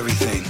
This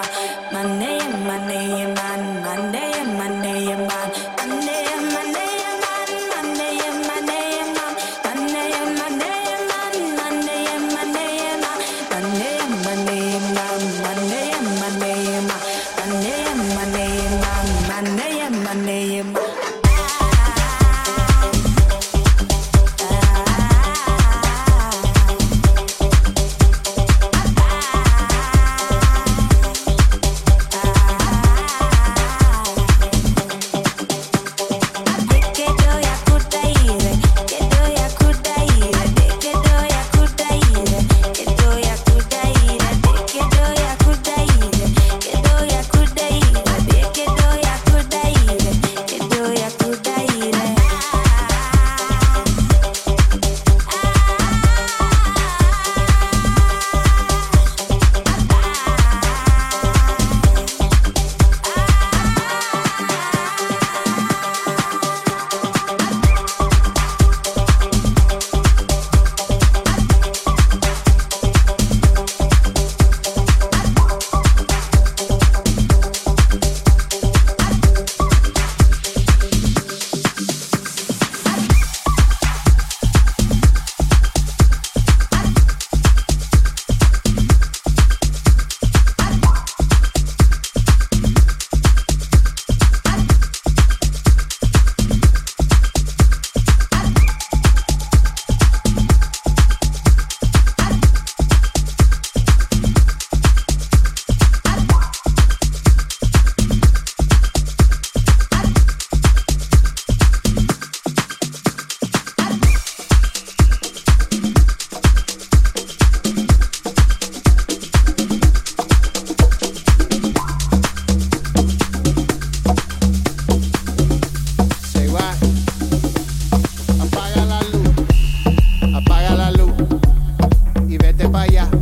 fire.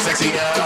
sexy yeah.